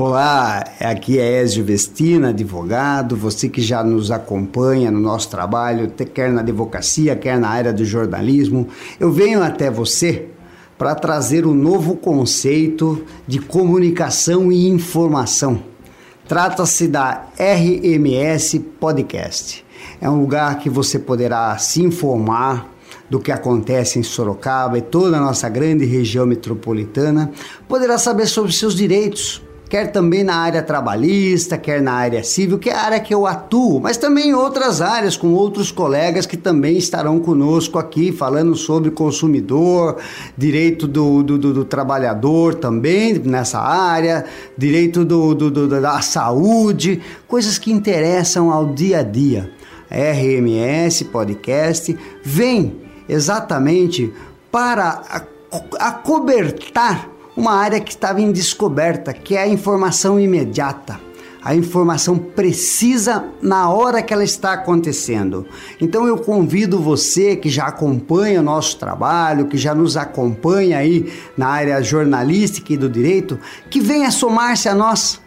Olá, aqui é Ezio Vestina, advogado. Você que já nos acompanha no nosso trabalho, quer na advocacia, quer na área do jornalismo, eu venho até você para trazer um novo conceito de comunicação e informação. Trata-se da RMS Podcast. É um lugar que você poderá se informar do que acontece em Sorocaba e toda a nossa grande região metropolitana, poderá saber sobre seus direitos quer também na área trabalhista, quer na área civil, que é a área que eu atuo, mas também em outras áreas, com outros colegas que também estarão conosco aqui, falando sobre consumidor, direito do, do, do, do trabalhador também nessa área, direito do, do, da saúde, coisas que interessam ao dia a dia. RMS Podcast vem exatamente para acobertar uma área que estava em descoberta, que é a informação imediata. A informação precisa na hora que ela está acontecendo. Então eu convido você que já acompanha o nosso trabalho, que já nos acompanha aí na área jornalística e do direito, que venha somar-se a nós.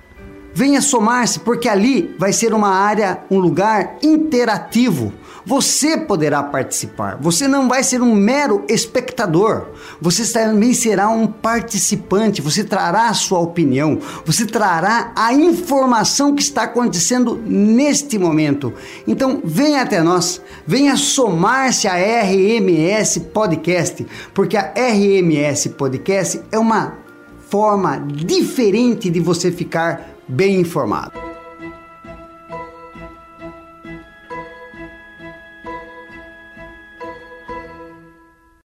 Venha somar-se, porque ali vai ser uma área, um lugar interativo você poderá participar. Você não vai ser um mero espectador. Você também será um participante. Você trará a sua opinião. Você trará a informação que está acontecendo neste momento. Então, venha até nós. Venha somar-se à RMS Podcast, porque a RMS Podcast é uma forma diferente de você ficar bem informado.